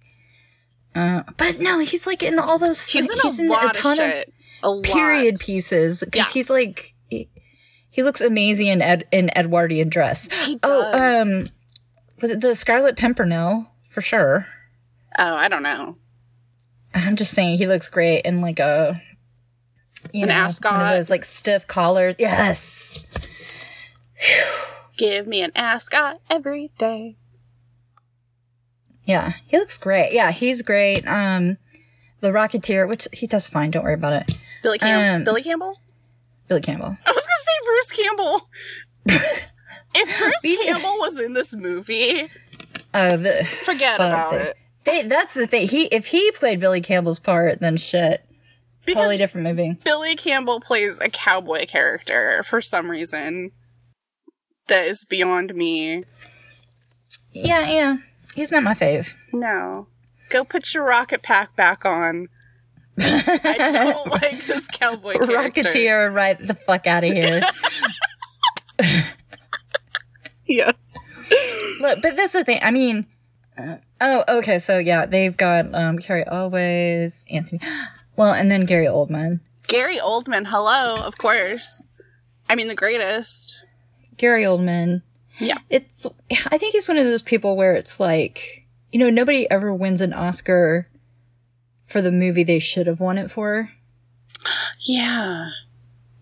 [SPEAKER 2] Uh, but no, he's like in all those.
[SPEAKER 1] He's in a lot of shit. A lot.
[SPEAKER 2] period pieces because
[SPEAKER 1] Yeah.
[SPEAKER 2] he's like he, he looks amazing in Ed, in Edwardian dress.
[SPEAKER 1] He
[SPEAKER 2] Oh, um, was it the Scarlet Pimpernel for sure?
[SPEAKER 1] Oh, I don't know.
[SPEAKER 2] I'm just saying he looks great in like a you
[SPEAKER 1] An
[SPEAKER 2] know,
[SPEAKER 1] ascot.
[SPEAKER 2] one of those like stiff collars. Yes,
[SPEAKER 1] Give me an ascot every day.
[SPEAKER 2] yeah, he looks great. Yeah, he's great. Um, the Rocketeer, which he does fine. Don't worry about it.
[SPEAKER 1] Billy Campbell.
[SPEAKER 2] Um,
[SPEAKER 1] Billy Campbell.
[SPEAKER 2] Billy Campbell.
[SPEAKER 1] I was gonna say Bruce Campbell. [laughs] if Bruce
[SPEAKER 2] Be-
[SPEAKER 1] Campbell was in this movie,
[SPEAKER 2] Oh, the
[SPEAKER 1] forget about
[SPEAKER 2] it.
[SPEAKER 1] it.
[SPEAKER 2] They, that's the thing. He if he played Billy Campbell's part, then shit,
[SPEAKER 1] Because
[SPEAKER 2] totally different movie.
[SPEAKER 1] Billy Campbell plays a cowboy character for some reason that is beyond me.
[SPEAKER 2] Yeah, yeah. He's not my fave.
[SPEAKER 1] No. Go put your rocket pack back on. I [laughs] don't like this cowboy character.
[SPEAKER 2] Rocketeer, right the fuck out of here. [laughs]
[SPEAKER 1] Yes.
[SPEAKER 2] Look, but that's the thing. I mean, uh, oh, okay. So yeah, they've got um Cary Elwes, Anthony, [gasps] well, and then Gary Oldman.
[SPEAKER 1] Gary Oldman, hello, of course. I mean, the greatest.
[SPEAKER 2] Gary Oldman.
[SPEAKER 1] Yeah.
[SPEAKER 2] It's I think he's one of those people where it's like, you know, nobody ever wins an Oscar for the movie they should have won it for.
[SPEAKER 1] Yeah.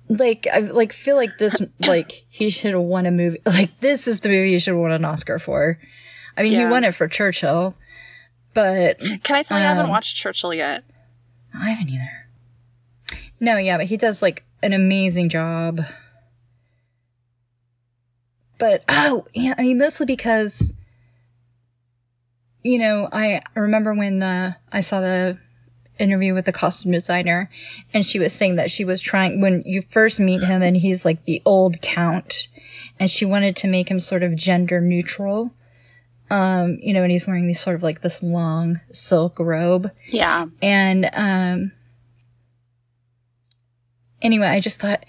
[SPEAKER 2] Like I like feel like this [laughs] like he should have won a movie [laughs] like this is the movie you should have won an Oscar for. I mean,
[SPEAKER 1] Yeah.
[SPEAKER 2] he won it for Churchill, but
[SPEAKER 1] Can I tell you, I haven't
[SPEAKER 2] Um,
[SPEAKER 1] watched Churchill yet.
[SPEAKER 2] I haven't either. No, yeah, but he does like an amazing job. But oh, yeah, I mean mostly because you know, I remember when the I saw the interview with the costume designer and she was saying that she was trying when you first meet him and he's like the old count and she wanted to make him sort of gender neutral. Um, you know, and he's wearing these sort of like this long silk robe.
[SPEAKER 1] Yeah.
[SPEAKER 2] And um anyway, I just thought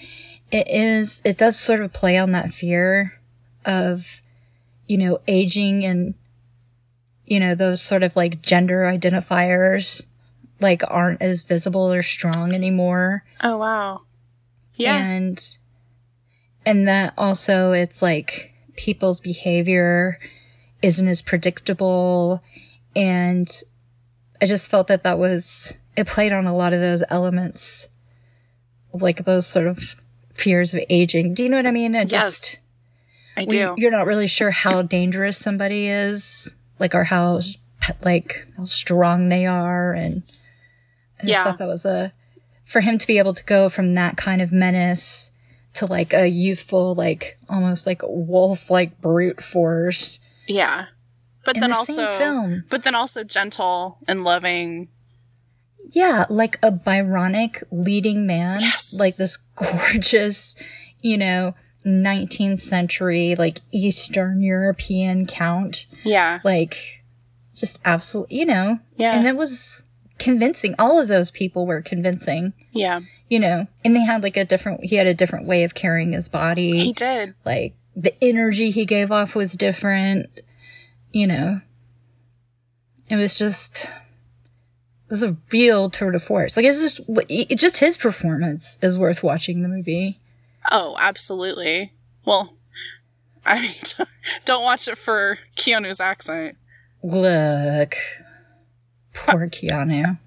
[SPEAKER 2] it is it does sort of play on that fear of you know, aging and you know, those sort of like gender identifiers like aren't as visible or strong anymore.
[SPEAKER 1] Oh, wow. Yeah.
[SPEAKER 2] And and that also it's like people's behavior isn't as predictable and I just felt that that was it played on a lot of those elements like those sort of fears of aging. Do you know what I mean?
[SPEAKER 1] Yes,
[SPEAKER 2] just
[SPEAKER 1] I do.
[SPEAKER 2] you're not really sure how dangerous somebody is, like or how like how strong they are and I
[SPEAKER 1] Yeah.
[SPEAKER 2] thought that was a for him to be able to go from that kind of menace to like a youthful, like almost like wolf like brute force.
[SPEAKER 1] Yeah. But then
[SPEAKER 2] the
[SPEAKER 1] also but then also gentle and loving.
[SPEAKER 2] Yeah, like a Byronic leading man,
[SPEAKER 1] Yes.
[SPEAKER 2] like this [laughs] gorgeous, you know, 19th century, like Eastern European count.
[SPEAKER 1] Yeah.
[SPEAKER 2] Like, just absolutely, you know.
[SPEAKER 1] Yeah.
[SPEAKER 2] And it was convincing. All of those people were convincing,
[SPEAKER 1] Yeah.
[SPEAKER 2] you know. And they had like a different, he had a different way of carrying his body.
[SPEAKER 1] He did.
[SPEAKER 2] like the energy he gave off was different you know it was just it was a real tour de force like it's just it, just his performance is worth watching the movie
[SPEAKER 1] Oh, absolutely. Well, I mean, [laughs] don't watch it for Keanu's accent.
[SPEAKER 2] look poor keanu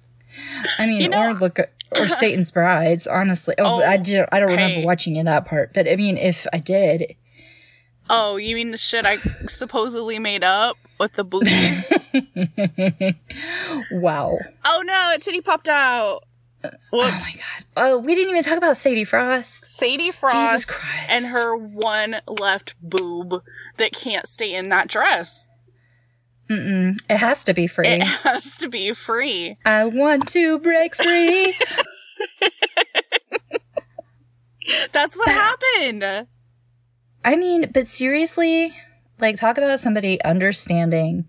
[SPEAKER 2] i mean
[SPEAKER 1] You know-
[SPEAKER 2] or look [laughs] or satan's brides honestly oh,
[SPEAKER 1] Oh,
[SPEAKER 2] i don't i don't remember
[SPEAKER 1] hey.
[SPEAKER 2] watching in that part but i mean if i did
[SPEAKER 1] Oh, you mean the shit I supposedly made up with the boobies? [laughs]
[SPEAKER 2] wow
[SPEAKER 1] oh no, a titty popped out. Oh, Whoops.
[SPEAKER 2] oh we didn't even talk about sadie frost
[SPEAKER 1] Sadie Frost and her one left boob that can't stay in that dress.
[SPEAKER 2] It has to be free
[SPEAKER 1] It [laughs] has to be free.
[SPEAKER 2] I want to break free. [laughs]
[SPEAKER 1] That's what happened.
[SPEAKER 2] I mean, but seriously, like, talk about somebody understanding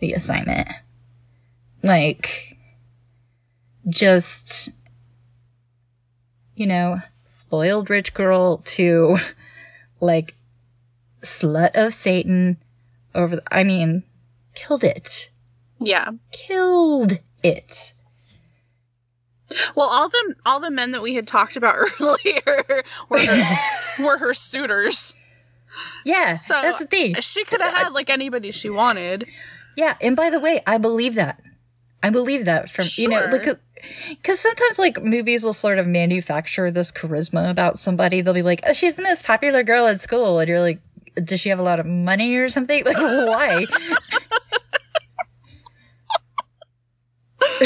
[SPEAKER 2] the assignment. Like, just, you know, spoiled rich girl to, [laughs] like, slut of Satan over the, I mean, killed it.
[SPEAKER 1] Yeah.
[SPEAKER 2] Killed it.
[SPEAKER 1] Well, all the all the men that we had talked about [laughs] earlier were her, [laughs] were her suitors.
[SPEAKER 2] Yeah,
[SPEAKER 1] So
[SPEAKER 2] that's the thing.
[SPEAKER 1] She could have had like anybody she wanted.
[SPEAKER 2] Yeah, and by the way, I believe that. I believe that from you know,
[SPEAKER 1] Sure.
[SPEAKER 2] look, because sometimes like movies will sort of manufacture this charisma about somebody. They'll be like, "Oh, she's the most popular girl at school," and you're like, "Does she have a lot of money or something?" [laughs] Like, why? [laughs]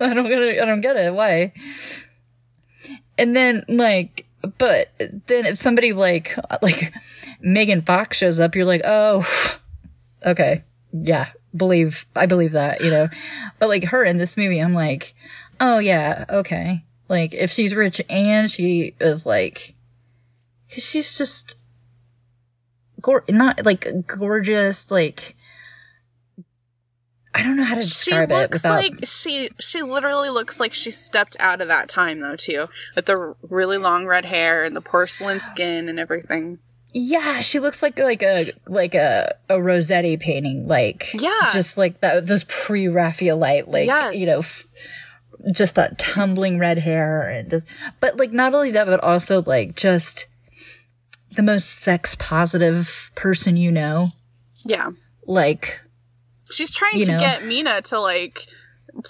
[SPEAKER 2] I don't get it. I don't get it. Why? And then like, but then if somebody like [laughs] like Megan Fox shows up, you're like, oh, [sighs] okay, yeah, believe I believe that, you know. But like her in this movie, I'm like, oh yeah, okay. Like if she's rich and she is like, cause she's just, gor- not like gorgeous, like. I don't know how to
[SPEAKER 1] She
[SPEAKER 2] describe it
[SPEAKER 1] looks
[SPEAKER 2] without.
[SPEAKER 1] like she she literally looks like she stepped out of that time though too, with the really long red hair and the porcelain skin and everything.
[SPEAKER 2] Yeah, she looks like like a like a a Rossetti painting, like
[SPEAKER 1] Yeah.
[SPEAKER 2] just like that those pre Raphaelite, like
[SPEAKER 1] Yes.
[SPEAKER 2] you know, f- just that tumbling red hair and just, but like not only that, but also like just the most sex positive person you know.
[SPEAKER 1] Yeah.
[SPEAKER 2] Like,
[SPEAKER 1] She's trying
[SPEAKER 2] You
[SPEAKER 1] to
[SPEAKER 2] know.
[SPEAKER 1] get Mina to like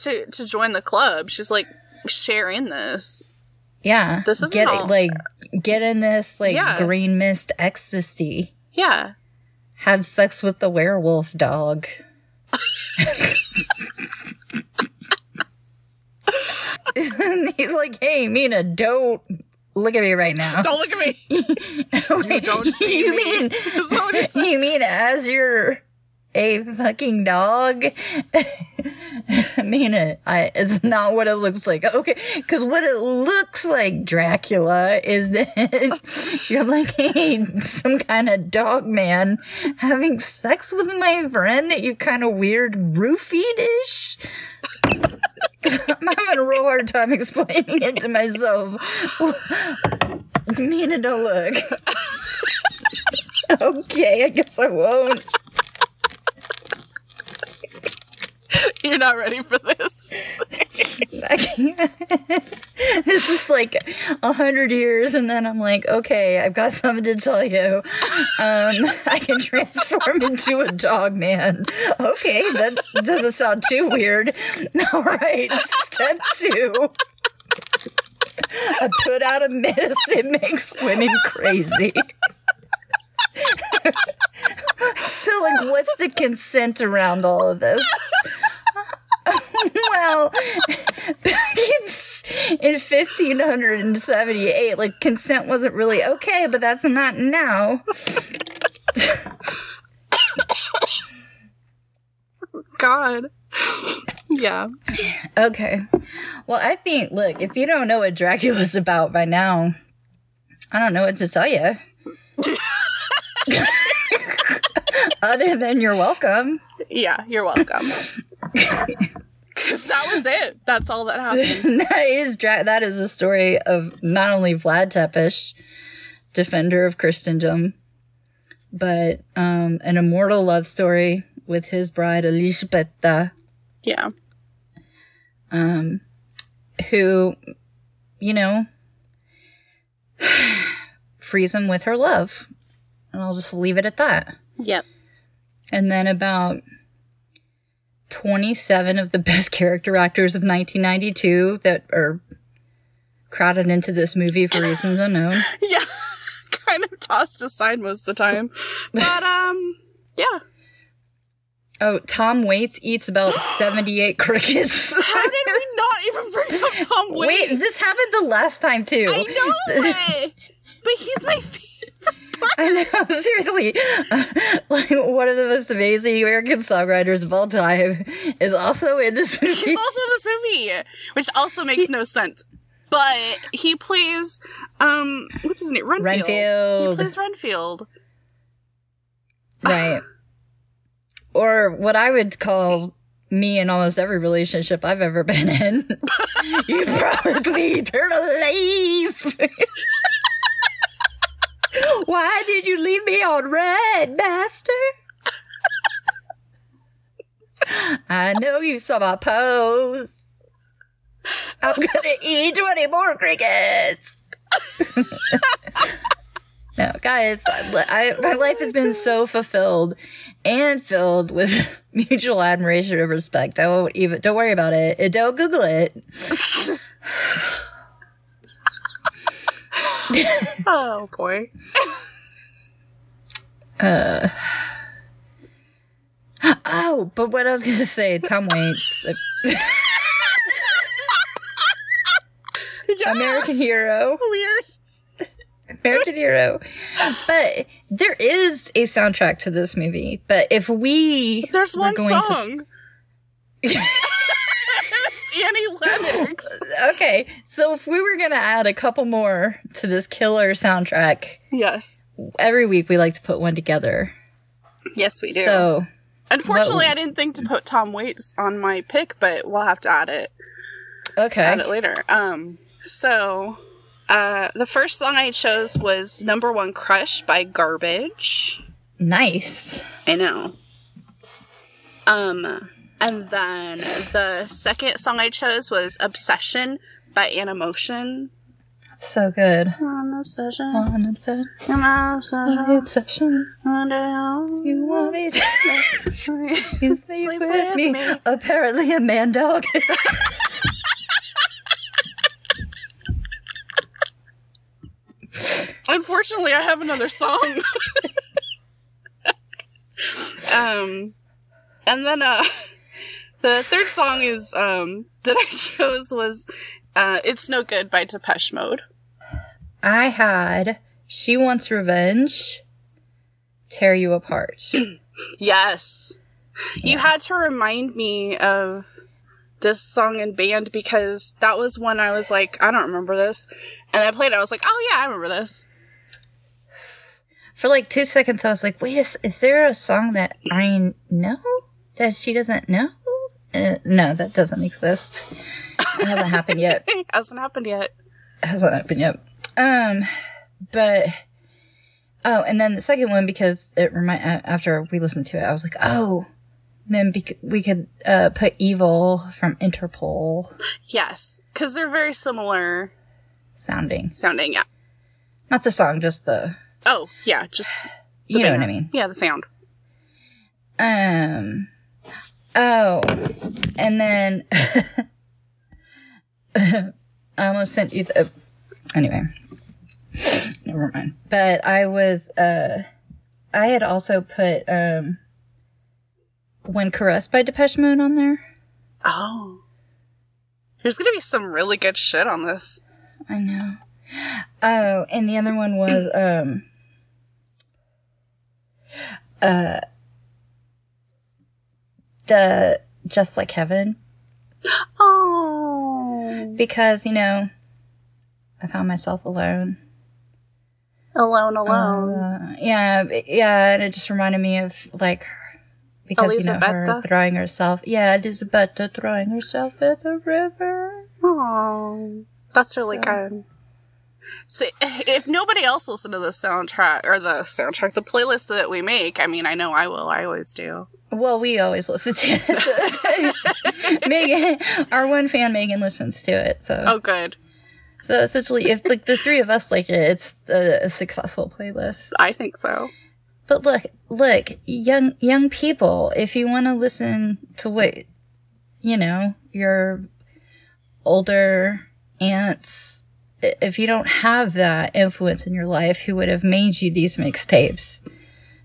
[SPEAKER 1] to to join the club. She's like share in this.
[SPEAKER 2] yeah,
[SPEAKER 1] This isn't
[SPEAKER 2] get
[SPEAKER 1] all-
[SPEAKER 2] like get in this like
[SPEAKER 1] Yeah.
[SPEAKER 2] green mist ecstasy.
[SPEAKER 1] Yeah.
[SPEAKER 2] Have sex with the werewolf dog. [laughs] He's like, hey, Mina, don't look at me right now.
[SPEAKER 1] Don't look at me. [laughs] you don't see
[SPEAKER 2] you
[SPEAKER 1] me.
[SPEAKER 2] mean
[SPEAKER 1] Is that what he said?
[SPEAKER 2] you mean as you're a fucking dog? I mean it. I it's not what it looks like. Okay, because what it looks like, Dracula, is that [laughs] you're like, hey, some kind of dog man having sex with my friend that you kind of weird roofied-ish. [laughs] 'Cause I'm having a real hard time explaining it to myself. [laughs] Mina, don't look. okay, I guess I won't.
[SPEAKER 1] You're not ready for this. [laughs]
[SPEAKER 2] This is like a hundred years, and then I'm like, okay, I've got something to tell you. Um, I can transform into a dog man. Okay, that doesn't sound too weird. [laughs] All right, step two. I put out a mist. It makes women crazy. [laughs] so, like, what's the consent around all of this? [laughs] well, back in, in 1578, like consent wasn't really okay, but that's not now.
[SPEAKER 1] God. Yeah.
[SPEAKER 2] Okay. Well, I think, look, if you don't know what Dracula's about by now, I don't know what to tell you. [laughs] [laughs] Other than you're welcome.
[SPEAKER 1] Yeah, you're welcome. Cause that was it. That's all that [laughs] happened.
[SPEAKER 2] that is dra- that is a story of not only Vlad Tepes, defender of Christendom, but um, an immortal love story with his bride Elisabeta,
[SPEAKER 1] Yeah.
[SPEAKER 2] Um, who, you know, [sighs] frees him with her love. And I'll just leave it at that.
[SPEAKER 1] Yep.
[SPEAKER 2] And then about 27 of the best [laughs] character actors of 1992 that are crowded into this movie for reasons unknown. [laughs]
[SPEAKER 1] Yeah. [laughs] kind of tossed aside most of the time. But um yeah.
[SPEAKER 2] Oh, Tom Waits eats about [gasps] 78 crickets.
[SPEAKER 1] How did we not even bring up Tom Waits?
[SPEAKER 2] Wait, this happened the last time too.
[SPEAKER 1] I know it. But he's my favorite.
[SPEAKER 2] I know, [laughs] seriously. Uh, [laughs] like, one of the most amazing American songwriters of all time is also in this movie.
[SPEAKER 1] He's also in this movie, which also makes no sense. But he plays um what's his name? Renfield.
[SPEAKER 2] Renfield.
[SPEAKER 1] He plays Renfield. [sighs]
[SPEAKER 2] Right. or what I would call me in almost every relationship I've ever been in. [laughs] you promised me eternal life. Why did you leave me on red, master? I know you saw my pose. I'm gonna eat 20 more crickets. [laughs] No, guys, I, my oh life has been so fulfilled and filled with [laughs] mutual admiration and respect. I won't even, don't worry about it. Don't Google it. [laughs] [laughs]
[SPEAKER 1] Oh boy. uh.
[SPEAKER 2] Oh, but what I was going to say, Tom Waits, American hero,
[SPEAKER 1] Weird.
[SPEAKER 2] American hero. But there is a soundtrack to this movie. But if we
[SPEAKER 1] There's one
[SPEAKER 2] going to- [laughs]
[SPEAKER 1] song. it's Annie Lennox.
[SPEAKER 2] okay, so if we were going to add a couple more to this killer soundtrack,
[SPEAKER 1] Yes.
[SPEAKER 2] every week we like to put one together.
[SPEAKER 1] Yes, we do.
[SPEAKER 2] So
[SPEAKER 1] Unfortunately,
[SPEAKER 2] what-
[SPEAKER 1] I didn't think to put Tom Waits on my pick, but we'll have to add it
[SPEAKER 2] okay,
[SPEAKER 1] add it later. Um, so uh, the first song I chose was "Number One Crush" by Garbage.
[SPEAKER 2] nice.
[SPEAKER 1] I know. Um, And then the second song I chose was Obsession by Animotion.
[SPEAKER 2] So good.
[SPEAKER 1] An obsession.
[SPEAKER 2] An obsession.
[SPEAKER 1] An obsession.
[SPEAKER 2] obsession. You want me to [laughs] you sleep,
[SPEAKER 1] Sleep
[SPEAKER 2] with,
[SPEAKER 1] with
[SPEAKER 2] me.
[SPEAKER 1] me.
[SPEAKER 2] Apparently a man dog. [laughs]
[SPEAKER 1] Unfortunately, I have another song. [laughs] um, and then uh, the third song is um [laughs] that I chose was uh "It's No Good" by Depeche Mode.
[SPEAKER 2] I had She Wants Revenge tear you apart. [clears throat]
[SPEAKER 1] Yes, you had to remind me of this song and band because that was when I was like, I don't remember this, and I played it. I was like, oh yeah, I remember this.
[SPEAKER 2] For like two seconds, I was like, wait, is, is there a song that I know that she doesn't know? Uh, no, that doesn't exist. It hasn't happened yet. [laughs]
[SPEAKER 1] It hasn't happened yet.
[SPEAKER 2] It hasn't happened yet. Um, but oh, and then the second one because it remind after we listened to it, I was like, oh, then bec- we could uh put "Evil" from Interpol
[SPEAKER 1] Yes, because they're very similar
[SPEAKER 2] sounding,
[SPEAKER 1] sounding. Yeah.
[SPEAKER 2] not the song, just the
[SPEAKER 1] Oh yeah, just
[SPEAKER 2] you know what I mean.
[SPEAKER 1] Yeah, the sound.
[SPEAKER 2] Um. Oh, and then [laughs] I almost sent you the. Anyway, never mind. But I was. Uh, I had also put um. When Caressed by Depeche Mode on there.
[SPEAKER 1] Oh. There's gonna be some really good shit on this.
[SPEAKER 2] I know. Oh, and the other one was um. Uh. The Just Like Heaven.
[SPEAKER 1] Oh.
[SPEAKER 2] because you know i found myself alone
[SPEAKER 1] Alone, alone.
[SPEAKER 2] uh, yeah yeah and it just reminded me of like because you know her throwing herself yeah elizabeth throwing herself in the river
[SPEAKER 1] Oh. That's really good. So, [laughs] if nobody else listened to the soundtrack or the soundtrack, the playlist that we make, I mean, I know I will. I always do.
[SPEAKER 2] well we always listen to it [laughs] megan our one fan megan listens to it so
[SPEAKER 1] Oh, good.
[SPEAKER 2] so essentially if like the three of us like it it's a, a successful playlist
[SPEAKER 1] I think so.
[SPEAKER 2] But look, look, young young people, if you want to listen to what you know, your older aunts, if you don't have that influence in your life, who would have made you these mixtapes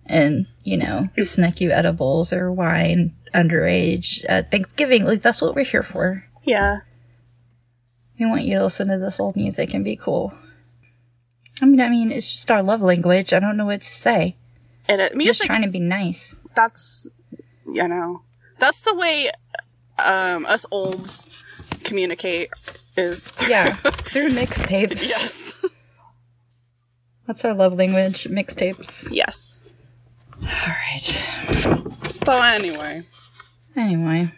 [SPEAKER 2] and you know snuck you edibles or wine underage at Thanksgiving? Like that's what we're here for.
[SPEAKER 1] Yeah.
[SPEAKER 2] We want you to listen to this old music and be cool. I mean, I mean, it's just our love language. I don't know what to say.
[SPEAKER 1] And it,
[SPEAKER 2] Just
[SPEAKER 1] music,
[SPEAKER 2] trying to be nice.
[SPEAKER 1] that's, you know, that's the way um, us olds communicate is through,
[SPEAKER 2] Yeah, [laughs] through mixtapes.
[SPEAKER 1] yes.
[SPEAKER 2] That's our love language, mixtapes.
[SPEAKER 1] yes.
[SPEAKER 2] All right.
[SPEAKER 1] So, anyway.
[SPEAKER 2] Anyway.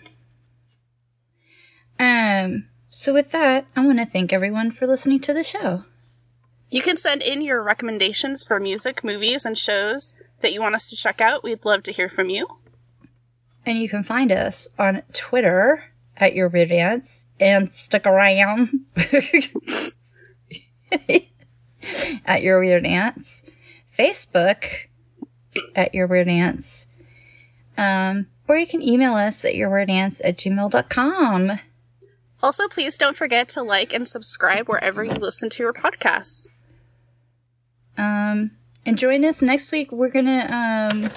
[SPEAKER 2] Um, so with that, I want to thank everyone for listening to the show.
[SPEAKER 1] You can send in your recommendations for music, movies, and shows that you want us to check out. We'd love to hear from you.
[SPEAKER 2] And you can find us on Twitter at Your Weird Dance, around [laughs] at Your Weird Dance, Facebook at Your Weird Dance, um, or you can email us at yourweirdance at gmail.com.
[SPEAKER 1] Also, please don't forget to like and subscribe wherever you listen to your podcasts.
[SPEAKER 2] Um, and join us next week. We're gonna um,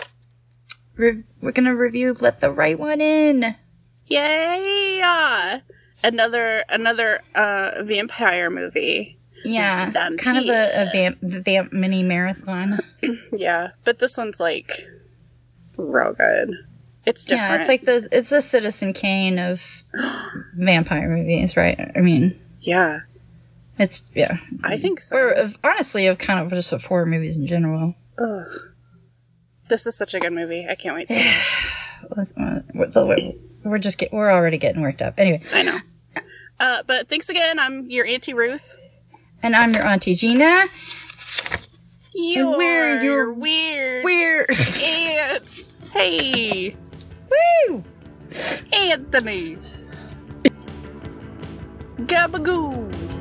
[SPEAKER 2] re- we're gonna review "Let the Right One In."
[SPEAKER 1] Yay! Another another uh, vampire movie.
[SPEAKER 2] Yeah, kind of a, a vamp, vamp mini marathon. [clears throat]
[SPEAKER 1] Yeah, but this one's like real good. It's different.
[SPEAKER 2] Yeah, it's like the it's a Citizen Kane of [gasps] vampire movies, right? I mean,
[SPEAKER 1] yeah.
[SPEAKER 2] it's yeah, it's,
[SPEAKER 1] I think so.
[SPEAKER 2] or of, honestly, of kind of just of horror movies in general.
[SPEAKER 1] This is such a good movie. I can't wait to watch. [sighs]
[SPEAKER 2] We're, just get, we're already getting worked up. Anyway,
[SPEAKER 1] I know. Uh, but thanks again. I'm your Auntie Ruth.
[SPEAKER 2] and I'm your auntie Gina.
[SPEAKER 1] You're
[SPEAKER 2] we're your
[SPEAKER 1] weird
[SPEAKER 2] We're [laughs]
[SPEAKER 1] ants. Hey.
[SPEAKER 2] woo.
[SPEAKER 1] Anthony. Gabagoo.